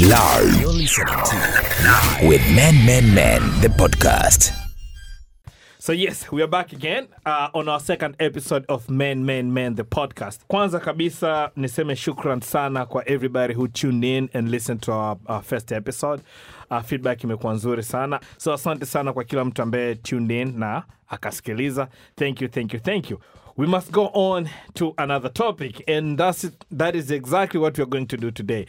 Live. You're listening to with Men Men Men the podcast. So yes, we are back again uh, on our second episode of Men Men Men the podcast. Kwanza kabisa niseme shukran sana kwa everybody who tuned in and listened to our, our first episode. Uh, feedback imekuwa nzuri sana. So asante sana kwa kila mtu ambaye tuned in na akasikiliza. Thank you, thank you, thank you. We must go on to another topic and that's that is exactly what we are going to do today.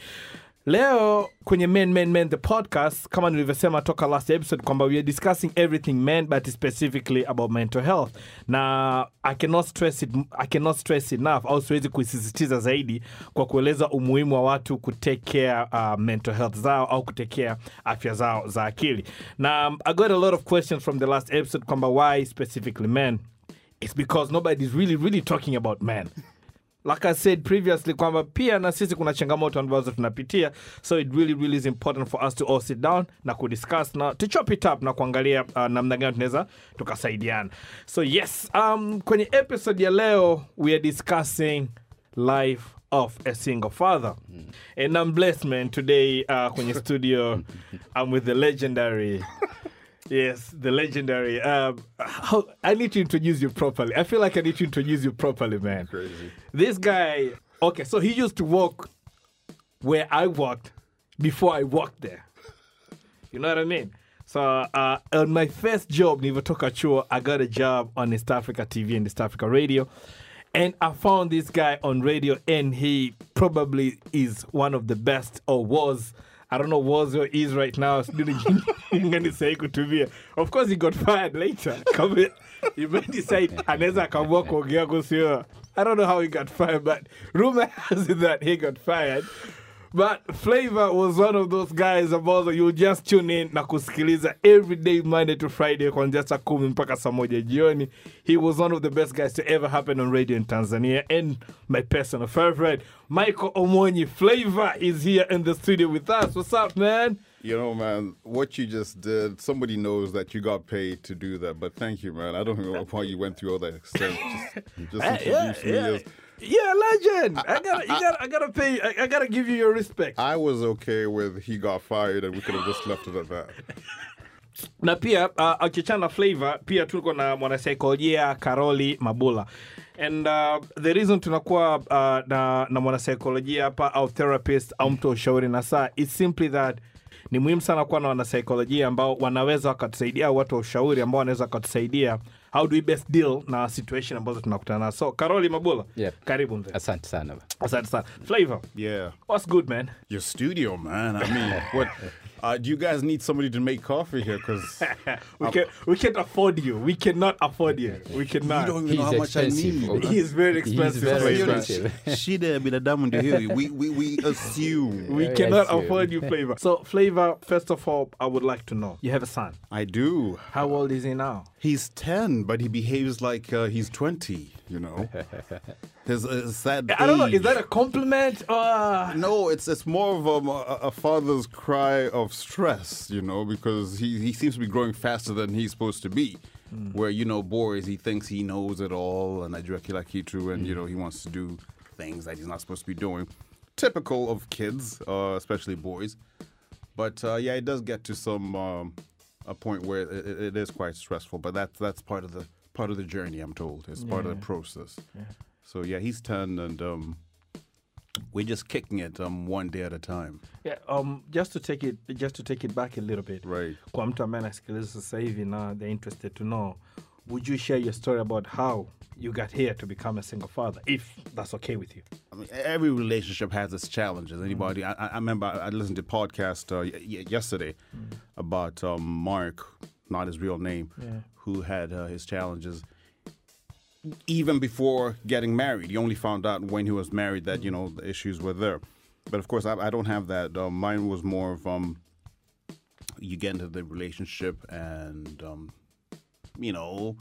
Leo kwenye Men Men Men the podcast, kama nilivyosema toka last episode kwamba we are discussing everything men but specifically about mental health, na I cannot stress stress enough au siwezi kuisisitiza zaidi kwa kueleza umuhimu wa watu kutake care uh, mental health zao au kutake care afya zao za akili. Na um, I got a lot of questions from the last episode kwamba why specifically men. It's because nobody's really really talking about men like I said previously kwamba pia na sisi kuna changamoto ambazo tunapitia. So it really really is important for us to all sit down na kudiscuss na to chop it up na kuangalia uh, namna gani tunaweza tukasaidiana. So yes um, kwenye episode ya leo we are discussing life of a single father. And I'm blessed man. Today uh, kwenye studio I'm with the legendary Yes, the legendary. Um, how, I need to introduce you properly. I feel like I need to introduce you properly, man. Crazy. This guy, okay, so he used to walk where I walked before I walked there. You know what I mean? So uh, on my first job, Nivatoka Chua, I got a job on East Africa TV and East Africa Radio. And I found this guy on radio, and he probably is one of the best, or was. I don't know was or is right now. Of course, he got fired later. Kama- He might decide anaweza akaamua kuongea kuhusu I don't know how he got fired, but rumor has it that he got fired. But Flavor was one of those guys ambao you just tune in na kusikiliza every day Monday to Friday kuanzia saa kumi mpaka saa moja jioni. He was one of the best guys to ever happen on radio in Tanzania and my personal favorite, Michael Omonyi. Flavor is here in the studio with us. What's up, man? You know, man, what you just did, somebody knows that you got paid to do that, but thank you, man. I don't know why you went through all that extent. Just, just Uh, yeah, introduce me yeah. as. Yeah, legend. I gotta, you gotta, I gotta pay. I, I gotta give you your respect. I was okay with he got fired and we could have just left it at that. na pia uh, akichana flavor pia tuko na mwanasaikolojia karoli mabula and uh, the reason tunakuwa uh, na, na mwanasaikolojia hapa au therapist au mtu ushauri na saa is simply that ni muhimu sana kuwa na wanasaikolojia ambao wanaweza wakatusaidia au watu wa ushauri ambao wanaweza wakatusaidia how do we best deal na situation ambazo tunakutana nazo so karoli mabula Yep. karibu mzee Asante sana. asante sana flavor Yeah. what's good man Your studio, man. I mean, what? Uh, do you guys need somebody to make coffee here? Because we, can, we can't afford you we cannot afford you we cannot you don't even know how much I need. He is very expensive. very flavor. expensive. Shida ya binadamu ndio hiyo. We, we, we assume. We Very cannot expensive. afford you, Flavor. So, Flavor, first of all, I would like to know you have a son. I do. How old is he now? He's 10, but he behaves like uh, he's 20, you know? His, his sad I don't know. Is that a compliment or. No, it's it's more of um, a, a father's cry of stress, you know, because he, he seems to be growing faster than he's supposed to be. Where, you know, boys, he thinks he knows it all, and Najua kila kitu, and, you know, he wants to do things that he's not supposed to be doing. Typical of kids, uh, especially boys. But uh, yeah, it does get to some um, a point where it, it- is quite stressful. But that's that's part of the part of the journey. I'm told it's part of the process. So yeah, he's ten, and um, we're just kicking it um, one day at a time. Yeah, um, just to take it just to take it back a little bit. Right. Kwa mtu ambaye anasikiliza sasa hivi na they're interested to know, would you share your story about how you got here to become a single father, if that's okay with you? I mean, every relationship has its challenges. Anybody? I, I I remember I listened to a podcast uh, y- yesterday about um, Mark, not his real name, who had uh, his challenges. Even before getting married, he only found out when he was married that you know the issues were there. But of course, I, I don't have that. Uh, mine was more of um, you get into the relationship and um, you know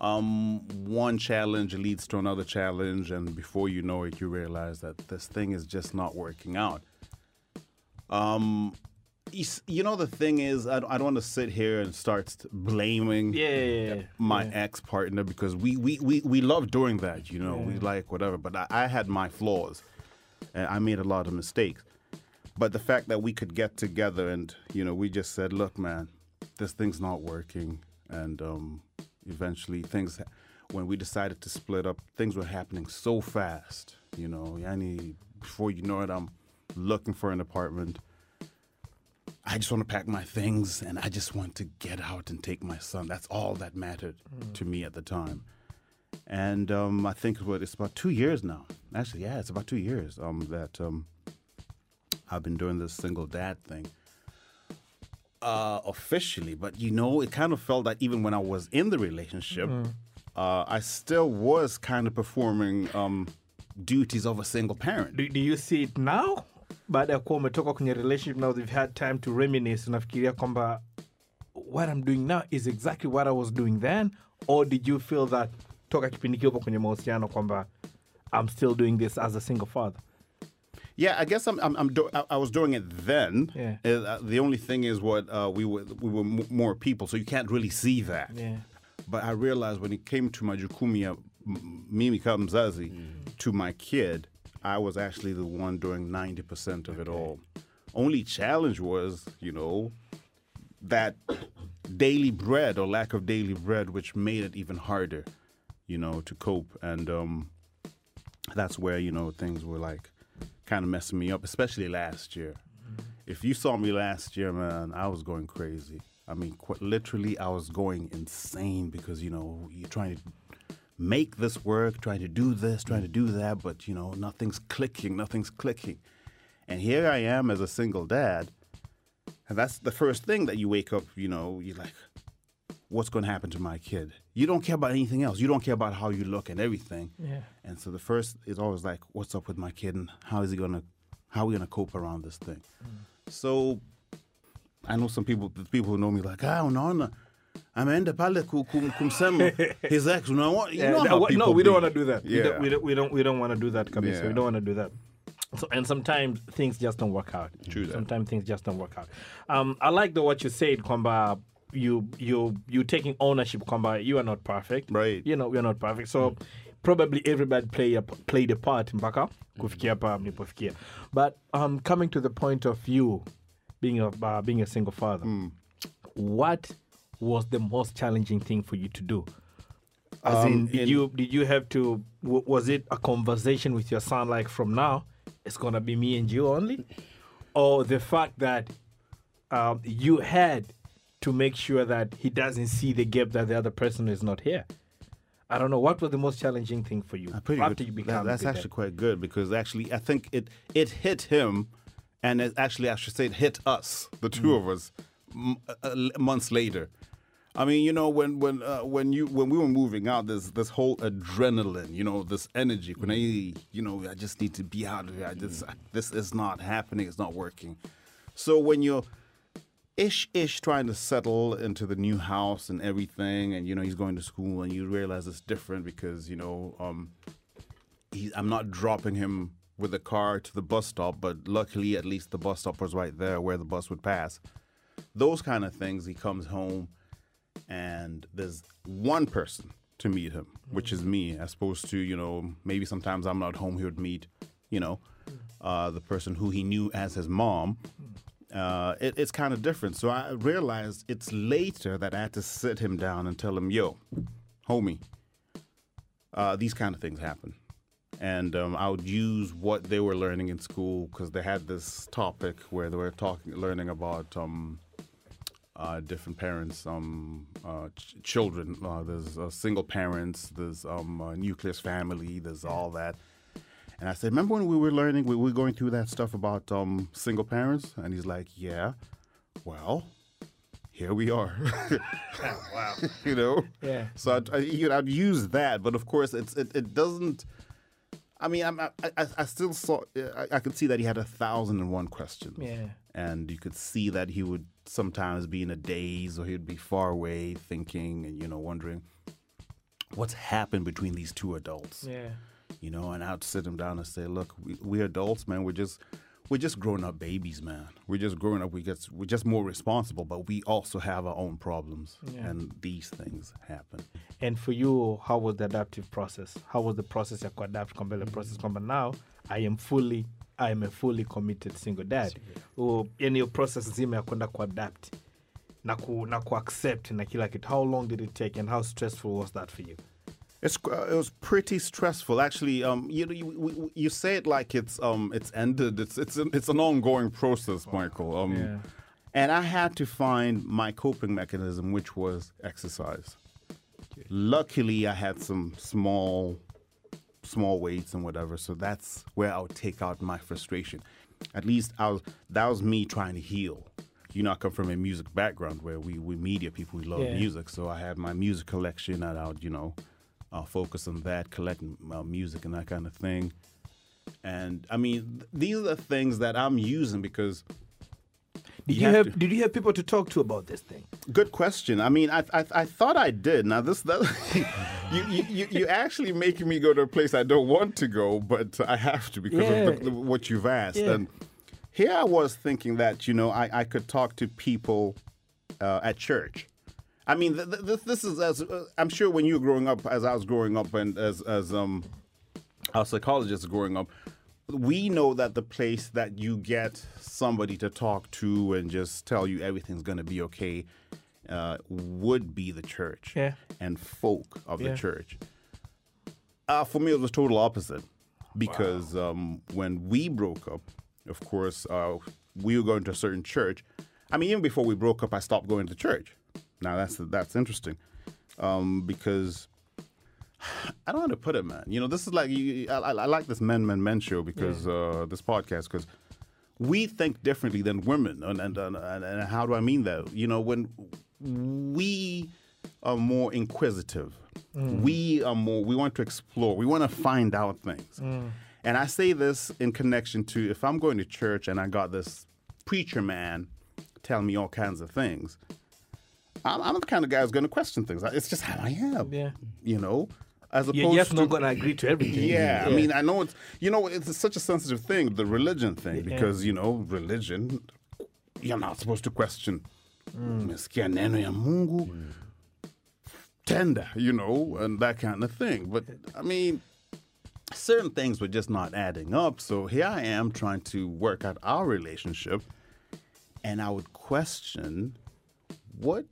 um, one challenge leads to another challenge, and before you know it, you realize that this thing is just not working out. Um, you know, the thing is, I don't, I don't want to sit here and start blaming Yeah. my ex partner because we, we, we, we love doing that, you know, we like whatever. But I, I had my flaws and I made a lot of mistakes. But the fact that we could get together and you know we just said, look, man, this thing's not working, and um, eventually things. When we decided to split up, things were happening so fast. You know, Yani, before you know it, I'm looking for an apartment. I just want to pack my things and I just want to get out and take my son. That's all that mattered to me at the time. And um, I think what it's about two years now. Actually, yeah, it's about two years um, that um, I've been doing this single dad thing uh, officially. But you know, it kind of felt that even when I was in the relationship, uh, I still was kind of performing um, duties of a single parent. do, do you see it now baada ya kuwa umetoka kwenye relationship now they've had time to reminisce unafikiria kwamba what i'm doing now is exactly what i was doing then or did you feel that toka kipindi kiopo kwenye mahusiano kwamba i'm still doing this as a single father Yeah, I guess I'm. I'm. I'm do- I, I was doing it then. Yeah. Uh, the only thing is what uh, we were. We were m- more people, so you can't really see that. Yeah. But I realized when it came to my Jukumia, m- mimi kama mzazi to my kid, I was actually the one doing ninety percent of it all. Only challenge was, you know, that daily bread or lack of daily bread, which made it even harder, you know, to cope. And um, that's where you know things were like kind of messing me up, especially last year. Mm-hmm. If you saw me last year, man, I was going crazy. I mean, qu- literally, I was going insane because you know you're trying to make this work, trying to do this, trying to do that, but you know nothing's clicking, nothing's clicking. And here I am as a single dad, and that's the first thing that you wake up. You know, you're like, what's going to happen to my kid? You don't care about anything else. You don't care about how you look and everything. Yeah. And so the first is always like, what's up with my kid and how is he gonna, how are we gonna cope around this thing? So I know some people, the people who know me like, ah, unaona, ameenda pale ku- kum- kumsema his ex. You know Yeah, how no, people no, we don't want to do that. We Yeah. don't, we don't, we don't, we don't want to do that, Kabisa. Yeah. We don't want to do that. So, and sometimes things just don't work out. True that. Sometimes things just don't work out. Um, I like the what you said, Kwamba. You you you taking ownership, Kwamba. You are not perfect. Right. You know we are not perfect. So probably everybody play a, played a part mpaka kufikia hapa mlipofikia. But um, coming to the point of you being a uh, being a single father, what was the most challenging thing for you to do? As in, Um, did in- you did you have to? W- was it a conversation with your son like from now it's gonna be me and you only, or the fact that um, you had to make sure that he doesn't see the gap that the other person is not here? I don't know. What was the most challenging thing for you Uh, after good. you That- became? that's a actually quite good because actually I think it it hit him, and it actually I should say it hit us, the two Mm. of us, m- uh, months later. I mean, you know, when when uh, when you when we were moving out, there's this whole adrenaline, you know, this energy. When I, you know, I just need to be out of here. I just this is not happening. It's not working. So when you're ish ish trying to settle into the new house and everything and you know he's going to school and you realize it's different because you know um he, i'm not dropping him with a car to the bus stop but luckily at least the bus stop was right there where the bus would pass. Those kind of things he comes home and there's one person to meet him which is me as opposed to you know maybe sometimes i'm not home he would meet you know uh, the person who he knew as his mom uh, it, it's kind of different. So I realized it's later that I had to sit him down and tell him, yo, homie, uh, these kind of things happen. And um, I would use what they were learning in school because they had this topic where they were talking, learning about um, uh, different parents, um, uh, ch- children. Uh, there's uh, single parents, there's um, nucleus family, there's all that. And I said, remember when we were learning, we were going through that stuff about um, single parents? And he's like, yeah. Well, here we are. wow. you know? Yeah. So I'd, I, you know, I'd use that, but of course, it's it, it doesn't. I mean, I'm, I, I I still saw. I, I could see that he had a thousand and one questions. Yeah. And you could see that he would sometimes be in a daze, or he'd be far away, thinking, and you know, wondering what's happened between these two adults Yeah. You know, and I'd sit him down and say, "Look, we, we're adults, man. We're just we're just growing up babies, man. We're just growing up. We get we're just more responsible, but we also have our own problems, Yeah. and these things happen. And for you, how was the adaptive process? How was the process ya kuadapt kwamba ile process kwamba now I am fully I'm a fully committed single dad. Or oh, yani hiyo process nzima ya kwenda kuadapt na ku, na kuaccept na kila kitu. How long did it take and how stressful was that for you? It's uh, it was pretty stressful actually. Um, you know, you, you say it like it's um it's ended. It's it's an, it's an ongoing process, Michael. Um, Yeah. and I had to find my coping mechanism, which was exercise. Luckily, I had some small small weights and whatever, so that's where I would take out my frustration. At least I was that was me trying to heal. You know, I come from a music background where we we media people, we love Yeah. music, so I had my music collection, and I would you know uh, focus on that, collect uh, music and that kind of thing. And I mean, th- these are the things that I'm using because Did You you, have to- did you have people to talk to about this thing? Good question. I mean, I I, I thought I did. Now this that you, you you you actually making me go to a place I don't want to go, but I have to because Yeah. of the, the, what you've asked. Yeah. And here I was thinking that you know I I could talk to people uh, at church. I mean, th- th- this this is as uh, I'm sure when you were growing up, as I was growing up, and as as um our psychologists growing up, we know that the place that you get somebody to talk to and just tell you everything's going to be okay uh, would be the church Yeah. and folk of Yeah. the church. Uh, for me, it was total opposite because um, when we broke up, of course, uh, we were going to a certain church. I mean, even before we broke up, I stopped going to church. Now that's that's interesting um, because I don't know how to put it, man. You know, this is like you, I, I I like this men, men, men show because uh, this podcast because we think differently than women, and and, and and and how do I mean that? You know, when we are more inquisitive, we are more. We want to explore. We want to find out things. And I say this in connection to if I'm going to church and I got this preacher man telling me all kinds of things. I'm, I'm the kind of guy who's going to question things. It's just how I am. Yeah. You know, as opposed You're just to not going to agree to everything. yeah, I mean, I know it's you know it's such a sensitive thing, the religion thing, because you know religion, you're not supposed to question. Mm. Umesikia neno ya Mungu, tender, you know, and that kind of thing. But I mean, certain things were just not adding up. So here I am trying to work out our relationship, and I would question, what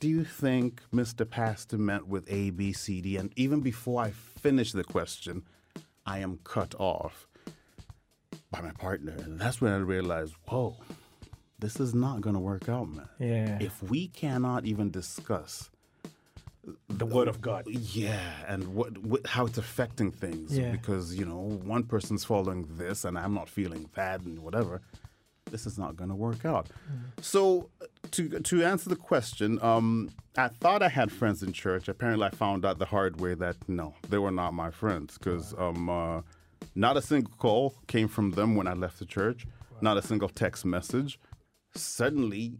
do you think Mr. Pastor meant with A, B, C, D? And even before I finish the question, I am cut off by my partner. And that's when I realized, whoa, this is not going to work out, man. Yeah. If we cannot even discuss the word of God. yeah, and what, what how it's affecting things Yeah. because you know one person's following this and I'm not feeling that and whatever. This is not going to work out. Mm. So to to answer the question, um, I thought I had friends in church. Apparently, I found out the hard way that no, they were not my friends because um, uh, not a single call came from them when I left the church. Not a single text message. Suddenly,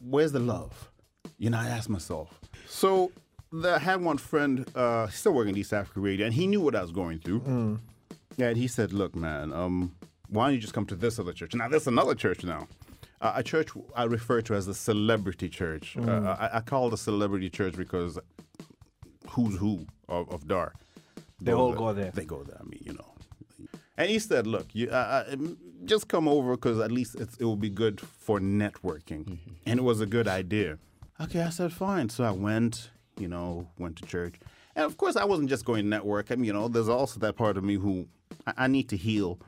where's the love? You know, I asked myself. So the, I had one friend, uh, he's still working at East Africa Radio, and he knew what I was going through. Yeah, and he said, "Look, man, um, why don't you just come to this other church? Now, there's another church now, uh, a church I refer to as the celebrity church. Uh, I, I call it a celebrity church because who's who of, of Dar? They all go there. They go there. I mean, you know. And he said, "Look, you uh, uh, just come over because at least it's, it will be good for networking." And it was a good idea. Okay, I said, "Fine." So I went, you know, went to church, and of course, I wasn't just going to network. I mean, you know, there's also that part of me who I, I need to heal.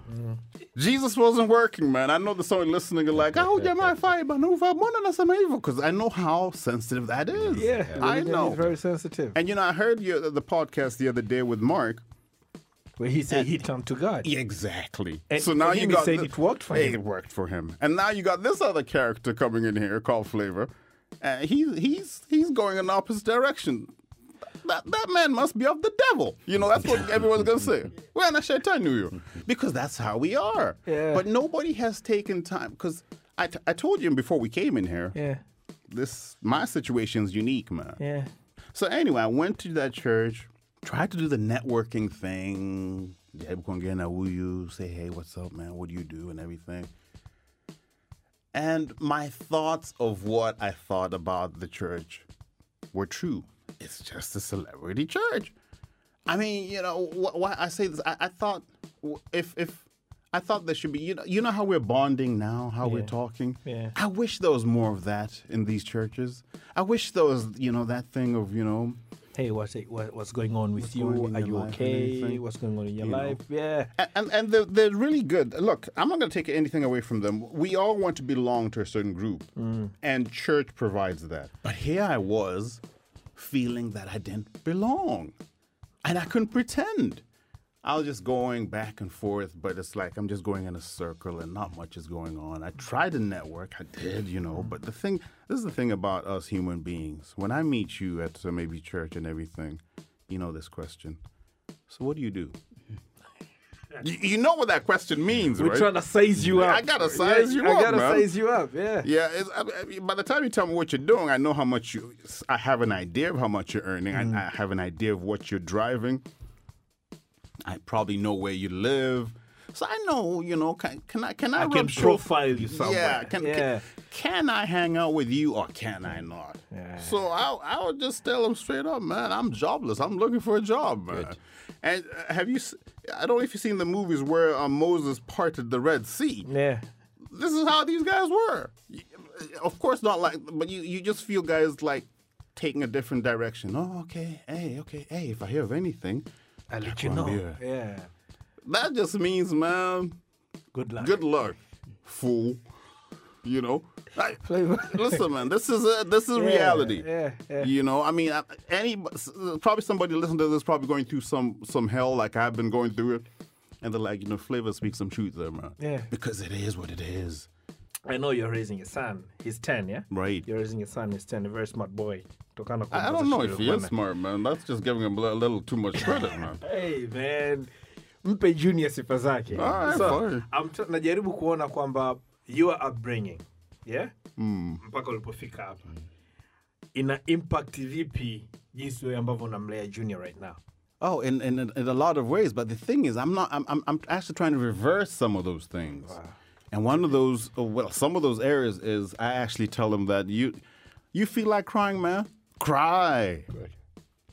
Jesus wasn't working, man. I know there's someone listening and like, "Oh, yeah, my fiber, no, because I know how sensitive that is. Yeah, I know. very sensitive. And you know, I heard your, the podcast the other day with Mark. Where he said he turned to God. Exactly. And so now him, you he got said thi- it worked for Hey, him. It worked for him, and now you got this other character coming in here called Flavor. Uh, he's he's he's going in the opposite direction. That that man must be of the devil. You know that's what everyone's gonna say. Well, I should tell you because that's how we are. Yeah. But nobody has taken time because I, t- I told you before we came in here. Yeah, This my situation's unique, man. yeah. So anyway, I went to that church, tried to do the networking thing. Jaribu kuongea na huyu, say, hey, what's up, man? What do you do? And everything. And my thoughts of what I thought about the church were true. It's just a celebrity church. I mean, you know, wh- why I say this, I, I thought if if I thought there should be. You know, you know how we're bonding now, how we're talking. Yeah. I wish there was more of that in these churches. I wish there was, you know, that thing of, you know, Hey, what's it, what, what's going on with you? Are you okay? What's going on in your you know. life? Yeah. and and, they're, they're really good. Look, I'm not going to take anything away from them. We all want to belong to a certain group, mm. and church provides that. But here I was, feeling that I didn't belong, and I couldn't pretend. I was just going back and forth, but it's like I'm just going in a circle and not much is going on. I tried to network, I did, you know, but the thing, this is the thing about us human beings. When I meet you at uh, maybe church and everything, you know this question. So what do you do? you, you know what that question means, We're right? trying to size you up. I gotta size you I up, gotta man. size you up. Yeah. Yeah, I mean, by the time you tell me what you're doing, I know how much you. I have an idea of how much you're earning. Mm. I, I have an idea of what you're driving. I probably know where you live, so I know. You know, can, can I? Can I, I can profile you somewhere. Yeah, can, Yeah. Can, can I hang out with you or can I not? Yeah. So I, I would just tell them straight up, man. I'm jobless. I'm looking for a job, man. Good. And uh, have you? I don't know if you've seen the movies where uh, Moses parted the Red Sea Yeah. this is how these guys were. Of course, not like, but you, you just feel guys like taking a different direction. Oh, okay, hey, okay, hey, if I hear of anything, I'll let you know. beer. Yeah. that just means, man, Good luck. good luck, fool. You know, I, Flavor. listen, man, this is a, this is Yeah, reality. yeah, yeah. You know, I mean, any probably somebody listening to this probably going through some some hell like I've been going through it, and they're like, you know, Flavor speaks some truth there, man. Yeah. because it is what it is. I know you're raising a son. He's 10, yeah? Right. You're raising a son. He's 10, a very smart boy. Tokana I I don't know if conversation he is smart, man. That's just giving him a little too much credit, man. Hey man, mpe Junior sifa zake. Alright, fine. I'm t- najaribu kuona kwamba your upbringing, yeah? Mm. Mpaka ulipofika hapa. Ina impact vipi jinsi wewe ambavyo unamlea Junior right now? Oh, in, in in a lot of ways, but the thing is, I'm not. I'm I'm, I'm actually trying to reverse some of those things. And one of those, oh, well, some of those areas is I actually tell them that you, you feel like crying, man. Cry,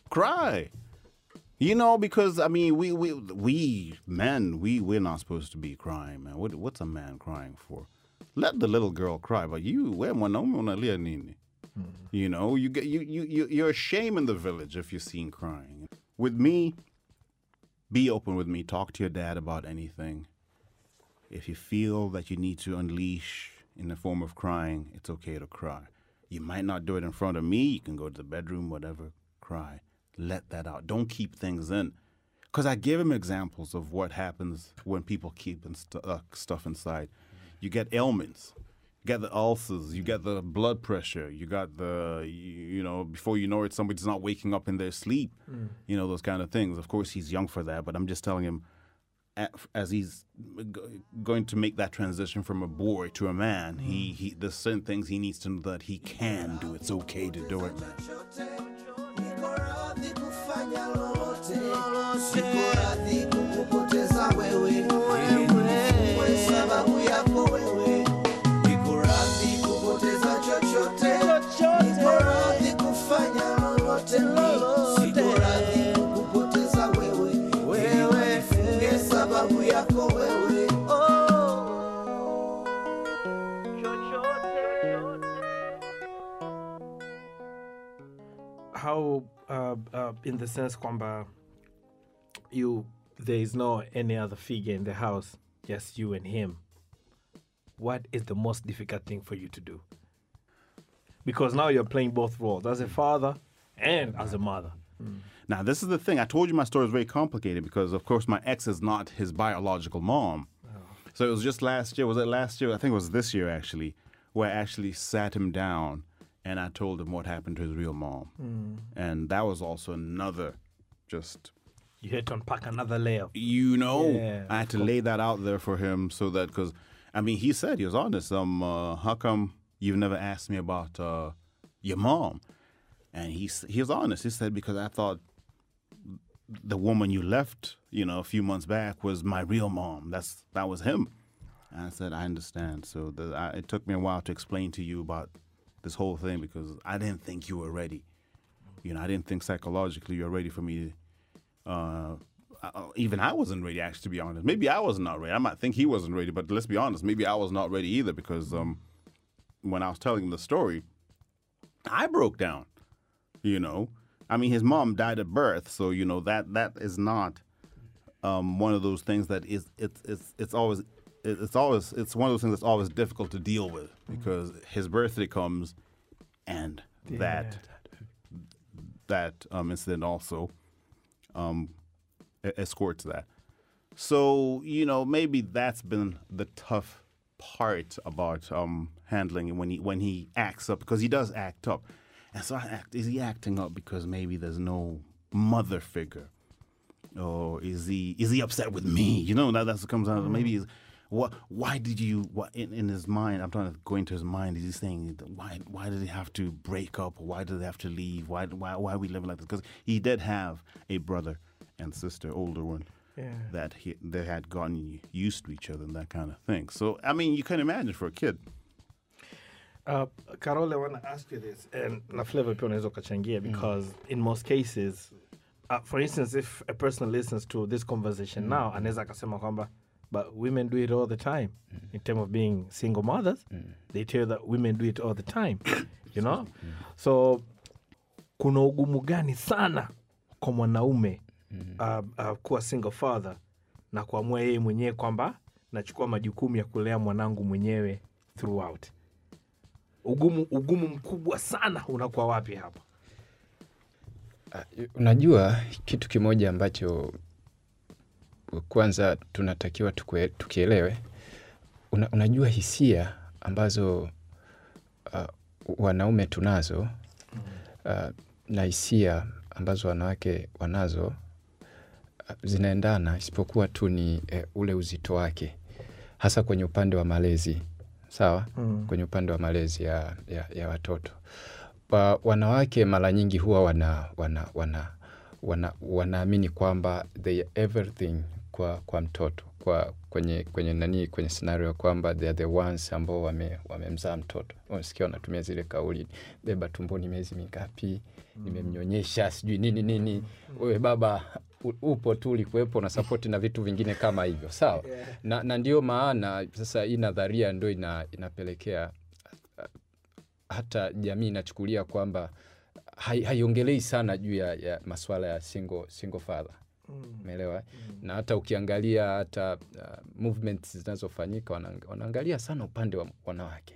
cry. You know, because I mean, we we we men, we we're not supposed to be crying, man. What what's a man crying for? Let the little girl cry, but you, we mwanaume unalia nini? You know, you get you you you you're a shame in the village if you're seen crying. With me, be open with me. Talk to your dad about anything. If you feel that you need to unleash in the form of crying, it's okay to cry. You might not do it in front of me. You can go to the bedroom, whatever. Cry. Let that out. Don't keep things in. Because I give him examples of what happens when people keep in stu- uh, stuff inside. You get ailments. You get the ulcers. You get the blood pressure. You got the, you, you know, before you know it, somebody's not waking up in their sleep. Mm. You know, those kind of things. Of course, he's young for that, but I'm just telling him as he's going to make that transition from a boy to a man, he, mm. he there's certain things he needs to know that he can do. It's okay to do it, man. Uh, uh, in the sense kwamba you there is no any other figure in the house, just you and him. What is the most difficult thing for you to do? Because now you're playing both roles as a father and as a mother. Now, this is the thing. I told you my story is very complicated because, of course, my ex is not his biological mom. So it was just last year. Was it last year? I think it was this year, actually, where I actually sat him down and I told him what happened to his real mom. And that was also another just You had to unpack another layer. you know, Yeah, I had to lay that out there for him so that because I mean he said he was honest. Um, uh, how come you've never asked me about uh, your mom? And he he was honest. He said because I thought the woman you left, you know, a few months back was my real mom. That's that was him. And I said I understand. So the, I, it took me a while to explain to you about this whole thing because I didn't think you were ready. You know, I didn't think psychologically you were ready for me uh, uh, even I wasn't ready, actually, to be honest. Maybe I was not ready. I might think he wasn't ready, but let's be honest, maybe I was not ready either because um, when I was telling him the story, I broke down. You know, I mean, his mom died at birth, so you know that that is not um, one of those things that is it's it's it's always it- it's always it's one of those things that's always difficult to deal with because his birthday comes and that that um, incident also um, escorts that. So you know maybe that's been the tough part about um, handling it when he when he acts up because he does act up, and so I act is he acting up because maybe there's no mother figure, or is he is he upset with me? You know that that's what comes out. Maybe he's, what why did you what in, in his mind? I'm trying to go into his mind. Is he saying why why did he have to break up? Why did they have to leave? Why why why are we living like this? Because he did have a brother and sister, older one Yeah. that he, they had gotten used to each other and that kind of thing. So, I mean, you can imagine for a kid. Uh, Carol, I want to ask you this, and na Flavor pia unaweza ukachangia because in most cases, uh, for instance, if a person listens to this conversation now, anaweza akasema kwamba but women do it all the time. In terms of being single mothers. They tell you that women do it all the time, you know? So kuna ugumu gani sana kwa mwanaume uh, uh, kuwa single father na kuamua yeye mwenyewe kwamba nachukua majukumu ya kulea mwanangu mwenyewe throughout? Ugumu ugumu mkubwa sana unakuwa wapi hapa Unajua kitu kimoja ambacho kwanza tunatakiwa tukue, tukielewe. Una, unajua hisia ambazo uh, wanaume tunazo uh, na hisia ambazo wanawake wanazo uh, zinaendana, isipokuwa tu ni eh, ule uzito wake, hasa kwenye upande wa malezi sawa, Mm. kwenye upande wa malezi ya, ya, ya watoto wa, wanawake mara nyingi huwa wana, wana, wana, wana, wanaamini kwamba they are everything kwa, kwa mtoto kwa kwenye kwenye nani kwenye scenario kwamba they are the ones ambao wame, wamemzaa mtoto. Unasikia wanatumia zile kauli, beba tumboni miezi mingapi, nimemnyonyesha sijui nini nini, wewe baba upo tu ulikuwepo na sapoti na vitu vingine kama hivyo sawa. Na, na ndio maana sasa hii nadharia ndo ina, inapelekea hata jamii inachukulia kwamba hai- sana juu ya, ya maswala ya single, single father umeelewa na hata ukiangalia hata uh, movements zinazofanyika wana- wanaangalia sana upande wa wanawake.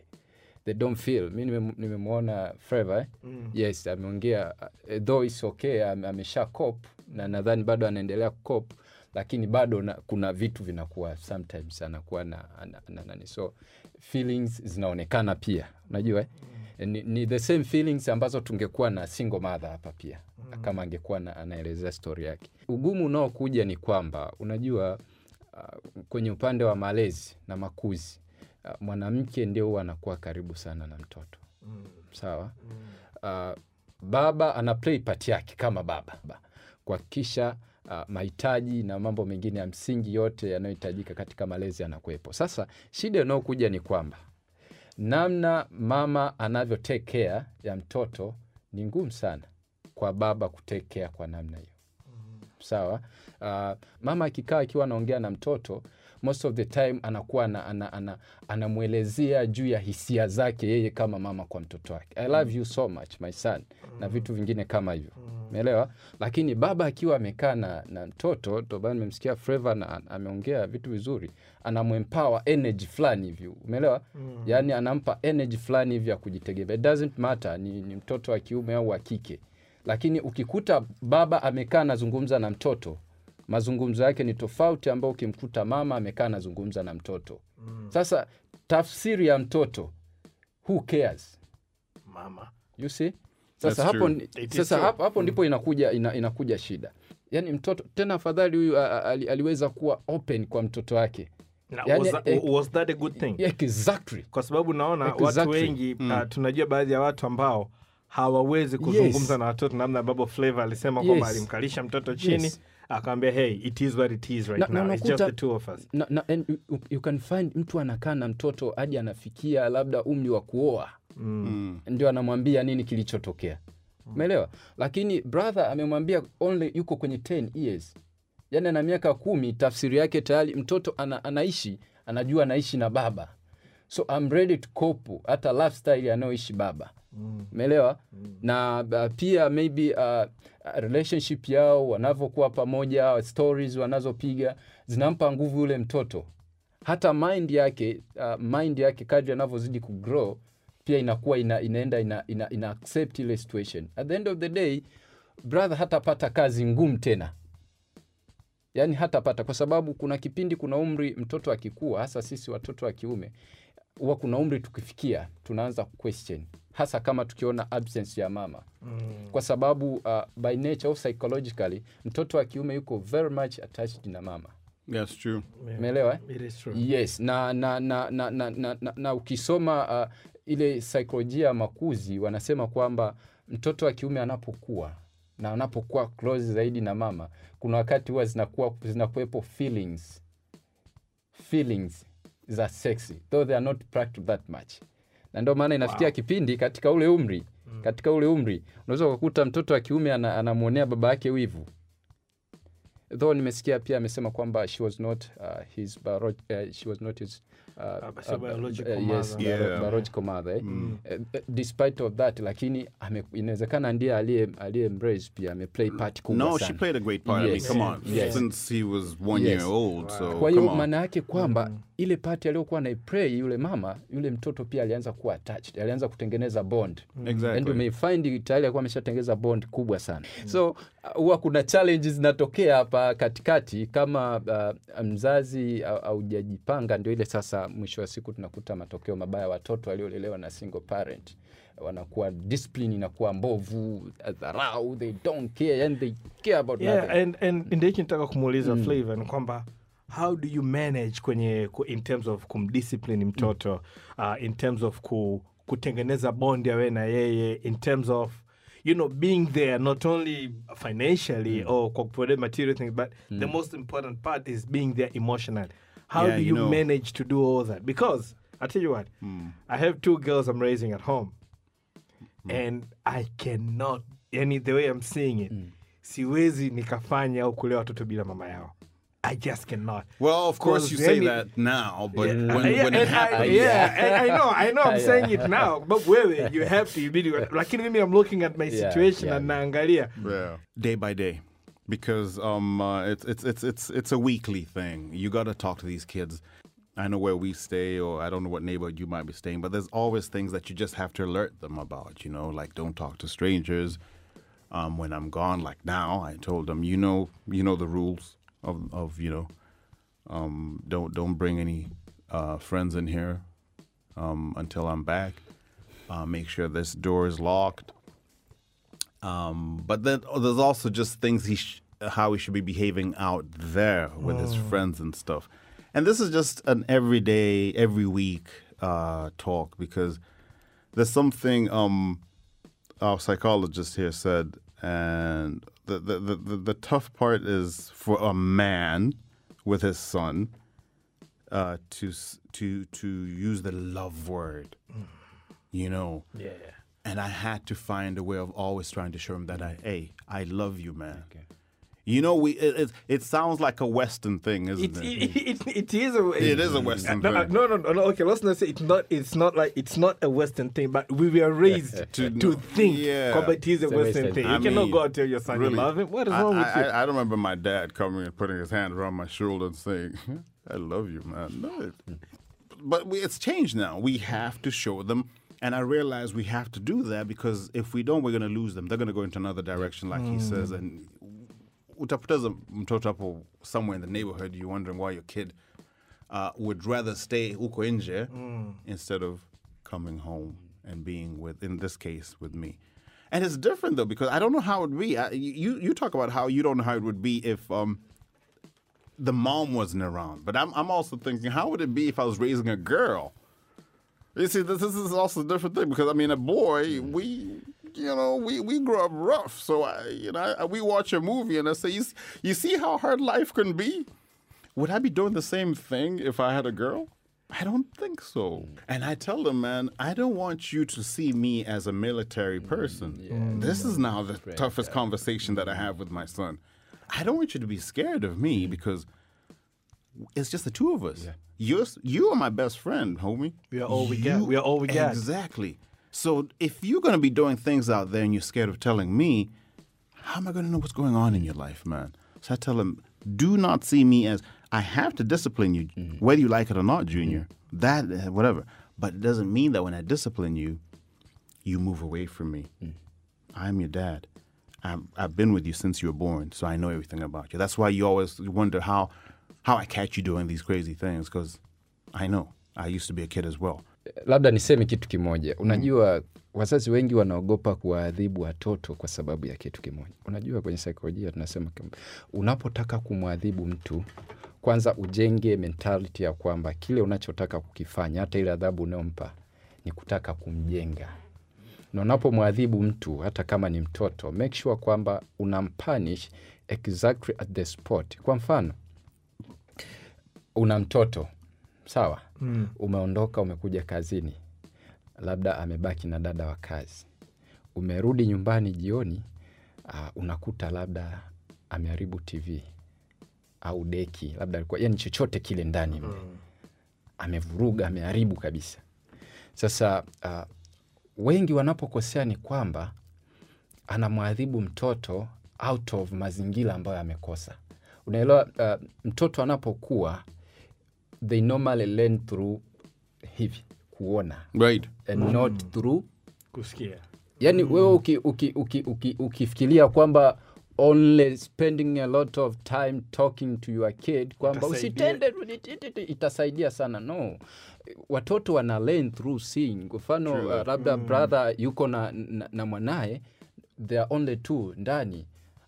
They don't feel. Mi nimemwona Flavour, eh? yes ameongea uh, though is okay am, amesha cop na nadhani bado anaendelea cop lakini bado na, kuna vitu vinakuwa sometimes anakuwa na, na, na, na, so feelings zinaonekana pia. Unajua eh? Ni, ni the same feelings ambazo tungekuwa na single mother hapa pia kama angekuwa anaelezea story yake. Ugumu unaokuja ni kwamba unajua uh, kwenye upande wa malezi na makuzi uh, mwanamke ndio huwa anakuwa karibu sana na mtoto. Sawa? Uh, baba ana play part yake kama baba kuhakikisha uh, mahitaji na mambo mengine ya msingi yote yanayohitajika katika malezi yanakuwepo. Sasa shida inayokuja ni kwamba namna mama anavyo take care ya mtoto ni ngumu sana kwa baba kutake care kwa namna hiyo. Sawa? Uh, mama akikaa akiwa anaongea na mtoto most of the time anakuwa ana, ana, ana, anamwelezea juu ya hisia zake yeye kama mama kwa mtoto wake. I love you so much my son na vitu vingine kama hivyo. Umeelewa? Lakini baba akiwa amekaa na, na mtoto tobaa nimemsikia Freva na ameongea vitu vizuri anamwempower energy fulani hivi. Umeelewa? Yaani anampa energy fulani hivi ya kujitegemea. It doesn't matter ni, ni mtoto wa kiume au wa kike. Lakini ukikuta baba amekaa anazungumza na mtoto mazungumzo yake ni tofauti ambao ukimkuta mama amekaa anazungumza na mtoto. Sasa tafsiri ya mtoto who cares? Mama. You see? Sasa hapo, sasa hapo, hapo, mm. ndipo inakuja ina, inakuja shida. Yani mtoto tena afadhali huyu aliweza kuwa open kwa mtoto wake. Yani, was, that, was that a good thing? Exactly. Kwa sababu naona watu wengi mm. uh, tunajua baadhi ya watu ambao hawawezi kuzungumza Yes. na watoto namna ambavyo Flavour alisema kwamba Yes. alimkalisha mtoto chini. Yes. Akamwambia hey it is what it is right Na- na now. It's just the two of us. na, na, and you, you can find mtu anakaa na mtoto hadi anafikia labda umri wa kuoa. Mm. ndio anamwambia nini kilichotokea. Umeelewa? Lakini brother amemwambia only yuko kwenye 10 years. Yaani ana miaka kumi tafsiri yake tayari mtoto ana, anaishi anajua anaishi na baba. So I'm ready to cope hata lifestyle anayoishi baba. Umeelewa? Na uh, pia maybe uh, relationship yao wanavyokuwa pamoja stories wanazopiga zinampa nguvu yule mtoto. Hata mind yake uh, mind yake kadri anavyozidi kugrow pia inakuwa ina, inaenda ina, ina, ina accept ile situation. At the end of the day brother hatapata kazi ngumu tena. Yaani hatapata kwa sababu kuna kipindi kuna umri mtoto akikua hasa sisi watoto wa kiume huwa kuna umri tukifikia tunaanza question hasa kama tukiona absence ya mama mm. kwa sababu uh, by nature au psychologically mtoto wa kiume yuko very much attached na mama That's true. umeelewa eh? It is true. yes na na na na, na, na, na, na ukisoma uh, ile saikolojia ya makuzi wanasema kwamba mtoto wa kiume anapokuwa na anapokuwa close zaidi na mama kuna wakati huwa zinakuwa zinakuwepo feelings feelings za sexy though they are not practiced that much na ndio maana inafikia wow. kipindi katika ule umri mm. katika ule umri unaweza ukakuta mtoto wa kiume ana- anamwonea baba yake wivu though nimesikia pia amesema kwamba she was not uh, his baro uh, she was not his uh, sio biological uh, yes, mother. Yeah. biological mother eh? Uh, despite of that lakini inawezekana ndiye aliye aliye embrace pia ameplay part kubwa No, sana. she played a great part. Yes. I mean, come on. Yes. Since he was one Yes. year old, so kwa hiyo maana yake kwamba ile part aliyokuwa anaiplay yule mama yule mtoto pia alianza kuwa attached alianza kutengeneza bond Exactly. and umeifind tayari alikuwa ameshatengeneza bond kubwa sana so uh, kuna challenges zinatokea hapa katikati kama uh, mzazi au- haujajipanga ndio ile sasa mwisho wa siku tunakuta matokeo mabaya watoto waliolelewa na single parent wanakuwa discipline inakuwa mbovu dharau they don't care and they care about yeah, nothing. and, and ndio hichi nitaka kumuuliza mm. Flavor ni kwamba how do you manage kwenye in terms of kumdiscipline mtoto uh, in terms of ku, kutengeneza bondi ya na yeye in terms of you know being there not only financially or corporate material things but the most important part is being there emotionally how Yeah, do you you know. manage to do all that? Because i tell you what i have two girls i'm raising at home and i cannot any the way i'm seeing it siwezi nikafanya au kulea watoto bila mama yao i just cannot Well, of course, you say any- that now, but Yeah, when, yeah, when and it I- happens, yeah, I, I know, I know, I'm Yeah. saying it now. But wewe, you have to immediately. Lakini mimi, I'm looking at my Yeah, situation yeah. and naangalia. yeah. day by day, because um, uh, it's it's it's it's it's a weekly thing. You got to talk to these kids. I know where we stay, or I don't know what neighborhood you might be staying, but there's always things that you just have to alert them about. You know, like don't talk to strangers. Um, when I'm gone, like now, I told them, you know, you know the rules of of you know, um, don't don't bring any uh, friends in here um, until I'm back. Uh, make sure this door is locked. Um, but then oh, there's also just things he sh- how he should be behaving out there with his friends and stuff. And this is just an everyday, every week uh, talk because there's something um, our psychologist here said, and the, the, the, the, tough part is for a man with his son uh, to to to use the love word, you know. Yeah. And I had to find a way of always trying to show him that I, hey, I love you, man. You know, we it, it, it sounds like a Western thing, isn't It, it? it, it, it is a It is a Western no, thing. no, no, no, no. Okay, let's not say it's not. It's not like it's not a Western thing, but we were raised To to, know- think yeah. kwamba it is a Western Western thing. I you cannot mean, go out tell your son really. you love him. What is I, wrong with I, you? I, I remember my dad coming and putting his hand around my shoulder and saying, "I love you, man." No, it- but we, it's changed now. We have to show them, and I realize we have to do that because if we don't, we're going to lose them. They're going to go into another direction, like he says, mm. and utapoteza mtoto hapo somewhere in the neighborhood. You're wondering why your kid uh, would rather stay huko nje instead of coming home and being with, in this case, with me. And it's different though because I don't know how it would be. I, you you talk about how you don't know how it would be if um, the mom wasn't around, but I'm I'm also thinking how would it be if I was raising a girl? You see, this, this is also a different thing because I mean, a boy, we, you know, we, we grew up rough. So I, you know, I, we watch a movie and I say, you, you see how hard life can be. Would I be doing the same thing if I had a girl? I don't think so. And I tell them, man, I don't want you to see me as a military person. This is now the toughest conversation that I have with my son. I don't want you to be scared of me because it's just the two of us. Yeah. You're you are my best friend, homie. We are all we got. You- We are all we got. Exactly. So if you're going to be doing things out there and you're scared of telling me, how am I going to know what's going on in your life, man? So I tell him, do not see me as I have to discipline you, Mm-hmm. whether you like it or not, Junior. That uh, whatever. But it doesn't mean that when I discipline you, you move away from me. Mm. I'm your dad. I'm, I've been with you since you were born, so I know everything about you. That's why you always wonder how how I catch you doing these crazy things because I know. I used to be a kid as well. Labda niseme kitu kimoja. Unajua wazazi wengi wanaogopa kuwaadhibu watoto kwa sababu ya kitu kimoja. Unajua kwenye saikolojia tunasema unapotaka kumwadhibu mtu kwanza ujenge mentality ya kwamba kile unachotaka kukifanya hata ile adhabu unayompa ni kutaka kumjenga. Na unapomwadhibu mtu hata kama ni mtoto make sure kwamba unampanish exactly at the spot. Kwa mfano una mtoto sawa mm. umeondoka umekuja kazini. Labda amebaki na dada wa kazi. Umerudi nyumbani jioni uh, unakuta labda ameharibu tv au deki labda alikuwa yani chochote kile ndani mle. Mm. amevuruga ameharibu kabisa. Sasa uh, wengi wanapokosea ni kwamba anamwadhibu mtoto out of mazingira ambayo amekosa. Unaelewa uh, mtoto anapokuwa they normally learn through hivi kuona. Right. and not through kusikia. Yani wewe uki, uki, uki, uki, ukifikiria kwamba only spending a lot of time talking to your kid kwamba usitende itasaidia sana. No. Watoto wana learn through seeing. Kwa mfano uh, labda brother yuko na, na, na mwanaye they are only two ndani.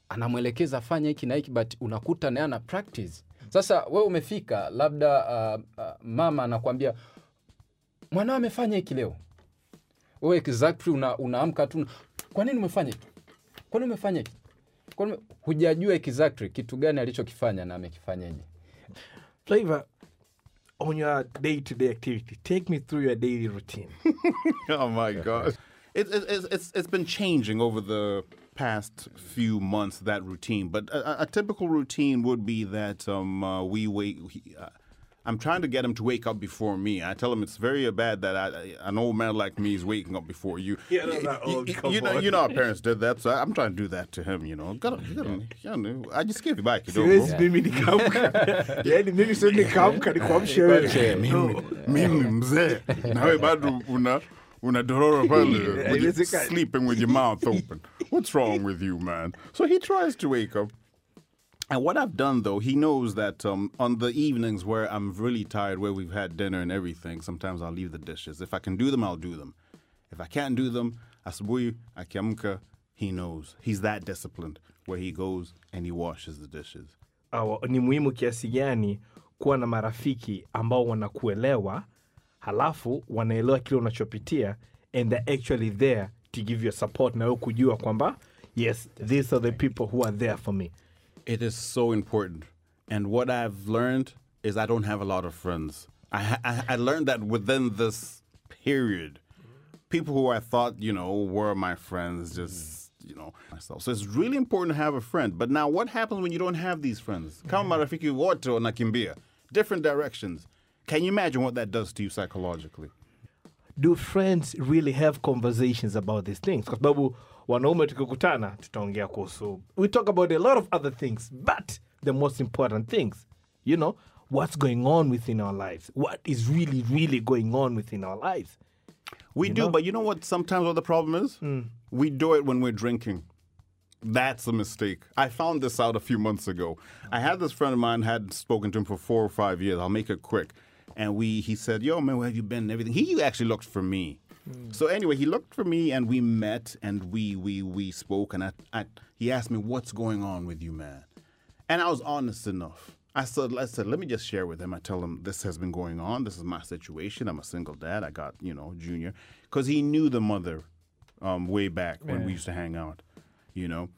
Anamwelekeza fanya hiki na hiki but unakuta naye ana practice sasa we umefika labda uh, uh, mama anakwambia mwanao amefanya hiki leo. Wewe exactly una, unaamka tu kwa nini umefanya hiki? Kwa nini umefanya hiki? Kwa nini hujajua exactly kitu gani alichokifanya na amekifanyaje Flavor, on your day-to-day activity, take me through your daily routine. Oh my god. It, it, it's, it's, it's been changing over the past few months, that routine. But a, a- typical routine would be that um, uh, we wait. he- uh, I'm trying to get him to wake up before me. I tell him it's very bad that I, an old man like me is waking up before you. Yeah, no, not old, You, you know, you know, our parents did that, so I'm trying to do that to him. You know, gotta, gotta, you know, I just give you back. You know, mimi nikaamka yani mimi sio nikaamka nikuamshe wewe mimi, mimi mzee nawe bado una una dororo pale with you- haiwezekani. sleeping with your mouth open what's wrong with you man so he tries to wake up and what I've done though, he knows that um, on the evenings where I'm really tired, where we've had dinner and everything, sometimes I'll leave the dishes. If I can do them, I'll do them. If I can't do them, asubuhi akiamka, he knows. He's that disciplined where he goes and he washes the dishes. Awa, ni muhimu kiasi gani kuwa na marafiki ambao wanakuelewa halafu wanaelewa kile unachopitia and they're actually there to give you support na wewe kujua kwamba yes these are the people who are there for me It is so important. And what I've learned is I don't have a lot of friends. I, I, I learned that within this period. People who I thought, you know, were my friends, just, you know, myself. So it's really important to have a friend. But now, what happens when you don't have these friends? Kama marafiki wote wanakimbia, different directions. Can you imagine what that does to you psychologically? do friends really have conversations about these things kwa sababu wanaume tukikutana tutaongea kuhusu we talk about a lot of other things but the most important things you know what's going on within our lives what is really really going on within our lives We do, but you know what? Sometimes what the problem is, hmm. we do it when we're drinking. That's a mistake. I found this out a few months ago. I had this friend of mine hadn't spoken to him for four or five years. I'll make it quick, and we he said, "Yo, man, where have you been?" And everything. He actually looked for me. So anyway, he looked for me, and we met, and we we we spoke, and I, I he asked me, "What's going on with you, man?" And I was honest enough. I said, I said, let me just share with him. I tell him this has been going on. This is my situation. I'm a single dad. I got, you know, junior. Because he knew the mother um, way back when we used to hang out, you know.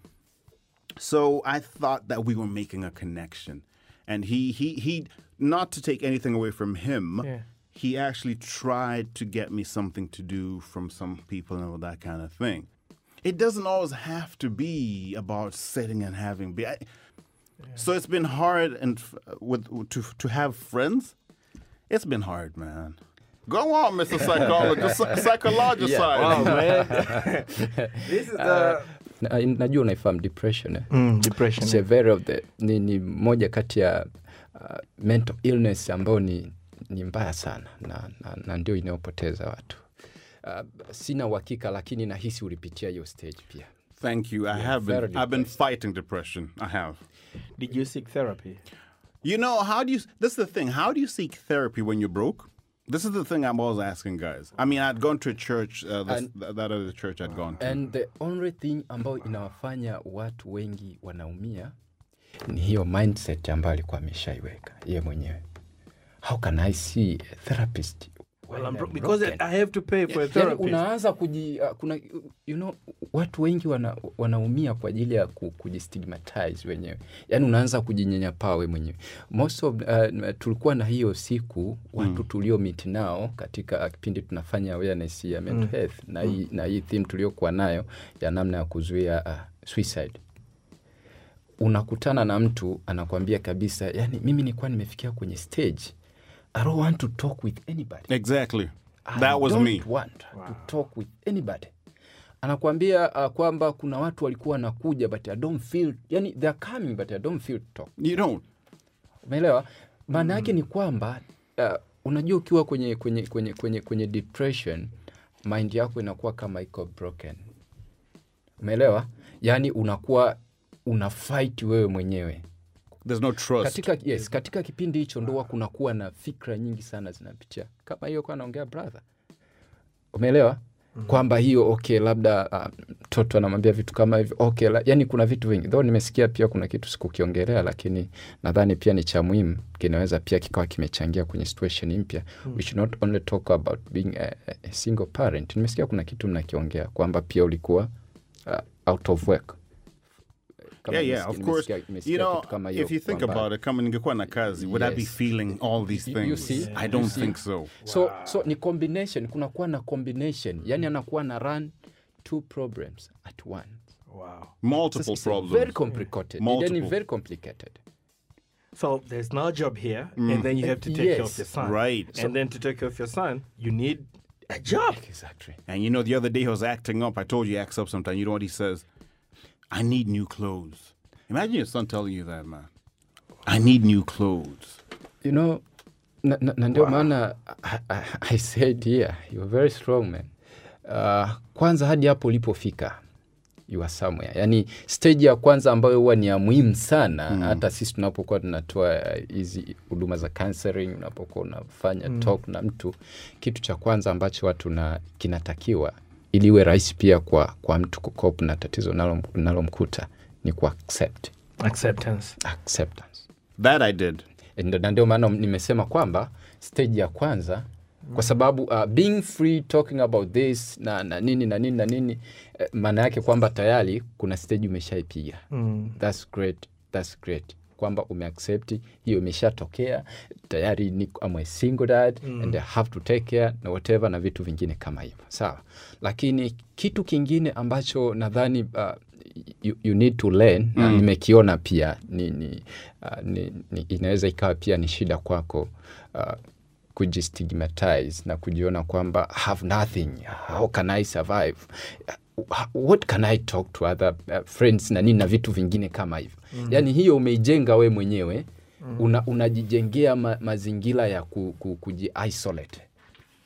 So I thought that we were making a connection. And he, he, he not to take anything away from him, Yeah. he actually tried to get me something to do from some people and all that kind of thing. It doesn't always have to be about sitting and having. Be- I, So it's been hard and f- with to to have friends. It's been hard, man. Go on, Mr. Psychologist, psy- psychologist Yeah. side. Wow, man. this is the Na, najua unaifahamu depression eh? mm, depression. Severe of the ni, ni moja kati ya uh, mental illness ambayo ni, ni mbaya sana na, na, na ndio inayopoteza watu uh, sina uhakika lakini nahisi ulipitia hiyo stage pia Thank you. I have been. I've been fighting depression. I have. Did you seek therapy? You know, how do you? This is the thing. How do you seek therapy when you're broke? This is the thing I'm always asking guys. I mean, I'd gone to a church. Uh, this, And- th- that other church I'd gone to. and the only thing ambayo inawafanya watu wengi wanaumia ni hiyo mindset ambayo alikuwa ameshaiweka ye mwenyewe how can i see a therapist Well, I'm I'm because? I have to pay for a therapist. unaanza kuji uh, kuna you know, watu wengi wana, wanaumia kwa ajili ya ku, kujistigmatize wenyewe yani unaanza kujinyanyapaa we mwenyewe most of uh, tulikuwa na hiyo siku watu mm. tulio meet nao katika uh, kipindi tunafanya awareness ya mental health na hii, na hii theme tuliokuwa nayo ya namna ya kuzuia uh, suicide unakutana na mtu anakwambia kabisa yani mimi nilikuwa nimefikia kwenye stage. I don't want to talk with anybody. Exactly. I was don't me. want to talk with anybody. Anakuambia uh, kwamba kuna watu walikuwa wanakuja but I don't feel yani they are coming but I don't feel to talk. You don't. umeelewa? Maana yake ni kwamba uh, unajua ukiwa kwenye kwenye kwenye kwenye kwenye depression mind yako inakuwa kama iko broken. Umeelewa? Yaani unakuwa una fight wewe mwenyewe. There's no trust. katika, yes, katika kipindi hicho ndoa kunakuwa na fikra nyingi sana zinapitia. Kama hiyo kwa anaongea brother. Umeelewa? Mm-hmm. kwamba hiyo okay labda mtoto um, anamwambia vitu kama hivyo okay la, yani kuna vitu vingi. Though nimesikia pia kuna kitu sikukiongelea lakini nadhani pia ni cha muhimu. Kinaweza pia kikawa kimechangia kwenye situation mpya. Mm. we should not only talk about being a, a- a single parent. Nimesikia kuna kitu mnakiongea kwamba pia ulikuwa uh, out of work Kama yeah, yeah, nimesikia- of course. nimesikia- nimesikia You know, kama if you think about it, kama ningekuwa na kazi, would I be feeling all these You- you things? see? I don't see? think so. so so ni combination kunakuwa na combination yani anakuwa na run two problems at once Wow. Multiple Sasa it's problems. very complicated yani Multiple. very complicated So there's no job here, and mm. then you have to take care of your son. Right. And then to take care of your son, you need a job. exactly And you know, the other day he was acting up. I told you he acts up sometimes. You know what he says? I need new clothes. Imagine your son telling you that, man. I need new clothes. you know na, na, na ndio maana I, I, I said here you're very strong man uh, kwanza hadi hapo ulipofika you are somewhere yani stage ya kwanza ambayo huwa ni ya muhimu sana mm. hata sisi tunapokuwa tunatoa uh, hizi huduma za counseling unapokuwa unafanya mm. talk na mtu kitu cha kwanza ambacho watu na kinatakiwa ili iwe rahisi pia kwa, kwa mtu kukop na tatizo nalom- nalomkuta ni ku accept Acceptance. acceptance That I did. Na ndio maana nimesema kwamba stage ya kwanza kwa sababu uh, being free talking about this na, na nini na nini na nini eh, maana yake kwamba tayari kuna stage umeshaipiga mm. that's great, that's great kwamba umeaccept hiyo imeshatokea tayari ni I'm a single dad mm. and I have to take care na whatever na vitu vingine kama hivyo. Sawa. Lakini kitu kingine ambacho nadhani uh, you, you need to learn na nimekiona pia ni, ni, uh, ni, ni inaweza ikawa pia ni shida kwako uh, kujistigmatize na kujiona kwamba have nothing. How can i survive what can i talk to other uh, friends na nini na vitu vingine kama hivyo mm. yaani hiyo umeijenga we mwenyewe mm. una, unajijengea ma, mazingira ya ku, ku, kuji-isolate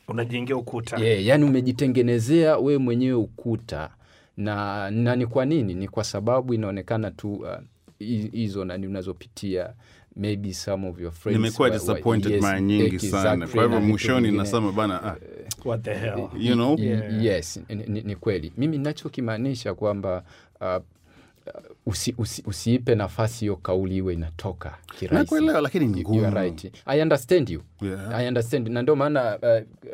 Unajengia ukuta. yeah, yani umejitengenezea we mwenyewe ukuta na, na ni kwa nini ni kwa sababu inaonekana tu uh, hizo nani unazopitia maybe some of your friends Nimekuwa wa- wa- disappointed yes, mara nyingi sana. Kwa hivyo mwishoni nasema bana, ah, What the hell? you know? yeah. yes ni, ni, ni kweli mimi nachokimaanisha kwamba uh, usi, usi, usiipe nafasi hiyo kauli iwe inatoka kirahisi. Lakini ni You- you are ngumu. right. I understand you Yeah. I understand na ndio maana uh,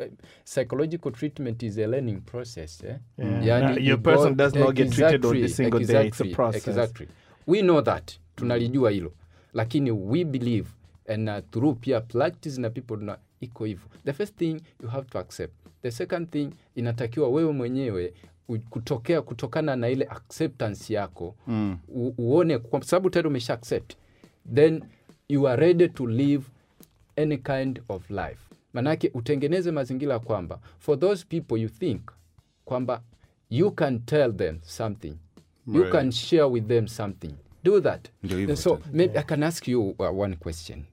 uh, psychological treatment is a learning process eh? Yeah. yani Now, your person does not get treated on the single day. It's a process. exactly. we know that tunalijua hilo lakini we believe and uh, through pia practice na people na iko hivyo. The first thing you have to accept. The second thing inatakiwa wewe mwenyewe kutokea kutokana na ile acceptance yako mm. u, uone kwa sababu tayari umesha accept then you are ready to live any kind of life. Manake utengeneze mazingira kwamba for those people you think kwamba you can tell them something. You can share with them something do that Ndio so tu. maybe i can ask you uh, one question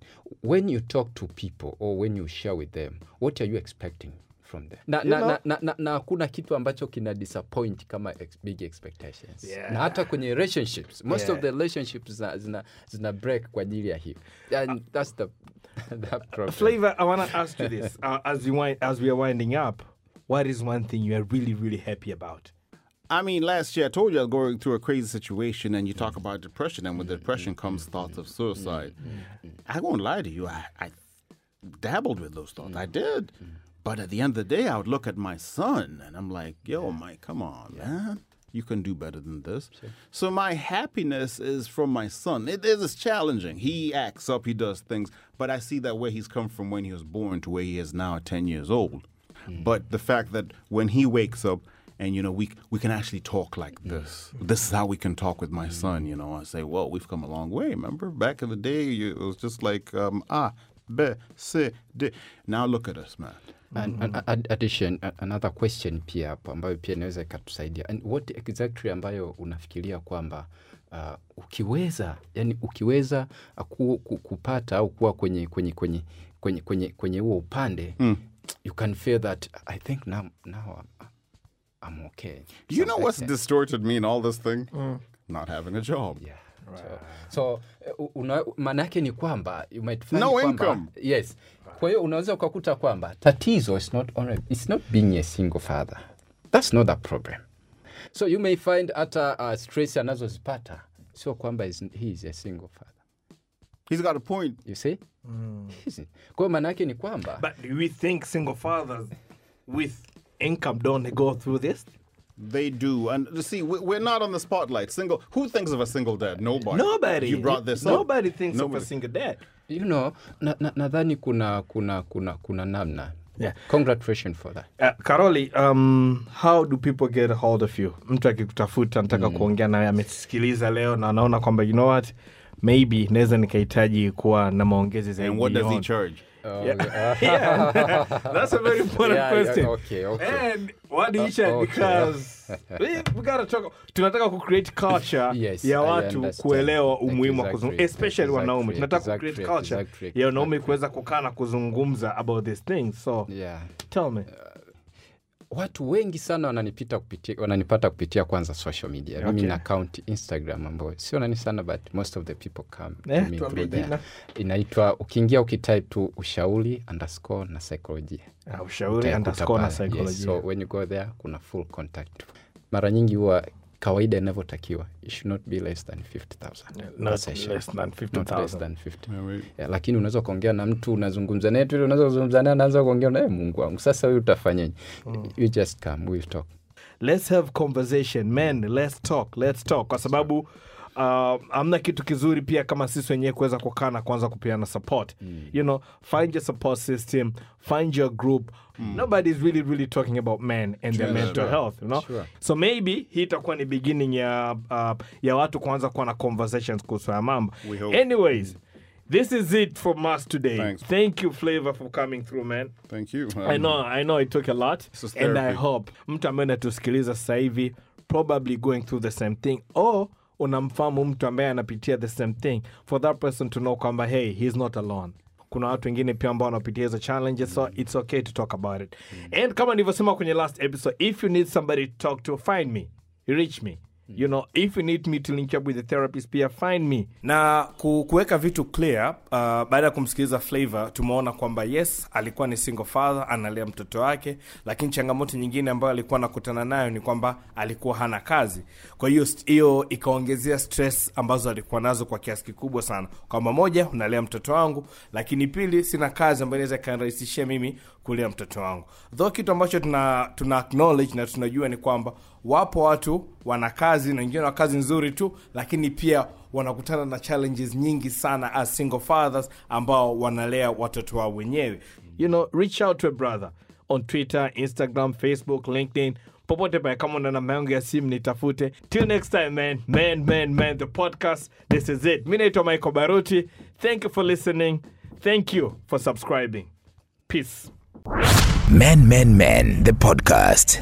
when you talk to people or when you share with them what are you expecting from them na, na, know- na, na, na, na hakuna kitu ambacho kina disappoint kama ex, big expectations Yeah. na hata kwenye relationships most Yeah. of the relationships zina, zina, zina break kwa ajili ya hiyo and that's the, that problem. Flavor, I want to ask you this uh, as we wind, as we are winding up. What is one thing you are really, really happy about? I mean, last year I told you I was going through a crazy situation, and you talk about depression, and with depression comes thoughts of suicide. I won't lie to you, I, I dabbled with those thoughts. I did. But at the end of the day, I would look at my son, and I'm like, yo, Mike, come on, man. You can do better than this. So my happiness is from my son. It is challenging. He acts up, he does things, but I see that where he's come from when he was born to where he is now at 10 years old. Hmm. But the fact that when he wakes up and you know we we can actually talk like this. This is how we can talk with my son. You know, I say, well, we've come a long way. Remember back in the day, you, it was just like um, ah, b, c, d. Now look at us, man. An, an, ad- addition, another question pia hapo ambayo pia inaweza ikatusaidia and what exactly ambayo unafikiria kwamba uh, ukiweza yani ukiweza uh, ku, ku, kupata au kuwa kwenye kwenye kwenye kwenye kwenye kwenye huo upande you can feel that i think now, now I'm, I'm okay Do you know what's extent. distorted me in all this thing? Not having a job. Yeah. So, so uh, una- maana ni kwamba you might find No kwamba, income. Yes. Kwa hiyo unaweza ukakuta kwamba tatizo is not only, it's not being a single father. That's not the problem. So you may find hata uh, stress anazozipata sio kwamba is- he is a single father. He's got a point. You see? Easy. Kwa hiyo maana yake ni kwamba But we think single fathers with income don't go through this? They do, and you see, we're not on the spotlight. Single. Who thinks of a single dad? Nobody. Nobody. You brought this up. Nobody thinks of a single dad. you know nadhani na, kuna kuna kuna kuna namna. Yeah. Congratulations for that. Uh, Karoli, um, how do people get a hold of you? Mtu akikutafuta anataka kuongea nawe, amesikiliza leo na anaona kwamba you know what, maybe naweza nikahitaji kuwa na maongezi zaidi. And what does he beyond. Charge? Yeah. yeah. That's a very important Yeah, yeah, okay, okay. And what do you charge? okay. Because we, we gotta talk. Tunataka ku create culture Yes, ya watu kuelewa umuhimu wa kuzungumza, Exactly, especially wanaume. exactly, Tunataka ku create culture exactly, ya wanaume exactly. kuweza kukaa na kuzungumza about these things. So Yeah. tell me. Watu wengi sana wananipita kupitia, wananipata kupitia kwanza social media. Mimi Okay. na account instagram ambayo sio nani sana but most of the people come to Eh, me through there. inaitwa ukiingia ukitype tu ushauri underscore na saikolojia Uh, ushauri underscore na saikolojia yes, so when you go there kuna full contact. Mara nyingi huwa kawaida inavyotakiwa. It should not be less than 50000 per Not session. less than Not less 50,000. than 50 Yeah, lakini unaweza ukaongea na mtu unazungumza naye tu unaweza kuzungumza naye anaanza kuongea naye mungu wangu sasa huyu utafanyaje? You just come we'll talk. Let's have conversation. Men let's talk let's talk. Kwa sababu uh, amna kitu kizuri pia kama sisi wenyewe kuweza kukaa na kuanza kupeana support. You know find your support system find your group. Nobody's really really talking about men and their mental sure. health you know? Sure. so maybe hii itakuwa ni beginning ya uh, ya watu kuanza kuwa na conversations kuhusu ya mambo. Anyways this is it from us today. Thanks. thank you flavor for coming through man. Thank you. I know, I know it took a lot. And I hope mtu ambaye anatusikiliza sasa hivi probably going through the same thing. Or unamfahamu mtu ambaye anapitia the same thing. For that person to know kwamba hey he's not alone. Kuna watu wengine pia ambao wanapitia hizo challenges so it's okay to talk about it. And kama nilivyosema kwenye last episode if you need somebody to talk to find me. Reach me you know if you need me to link up with the therapist pia find me. Na kuweka vitu clear uh, baada ya kumsikiliza flavor tumeona kwamba yes alikuwa ni single father analea mtoto wake lakini changamoto nyingine ambayo alikuwa anakutana nayo ni kwamba alikuwa hana kazi. Kwa hiyo hiyo ikaongezea stress ambazo alikuwa nazo kwa kiasi kikubwa sana. Kwamba moja unalea mtoto wangu lakini pili sina kazi ambayo inaweza ikanirahisishia mimi kulea mtoto wangu. Though kitu ambacho tuna, tuna acknowledge na tunajua ni kwamba wapo watu wana kazi na wengine wana kazi nzuri tu lakini pia wanakutana na challenges nyingi sana as single fathers ambao wanalea watoto wao wenyewe. You know reach out to a brother on twitter instagram facebook linkedin. Popote pale kama una namba yangu ya simu nitafute. Till next time man. Man man man the podcast. This is it. Mi naitwa michael baruti. Thank you for listening. Thank you for subscribing. Peace. Man, Man, Man, the podcast.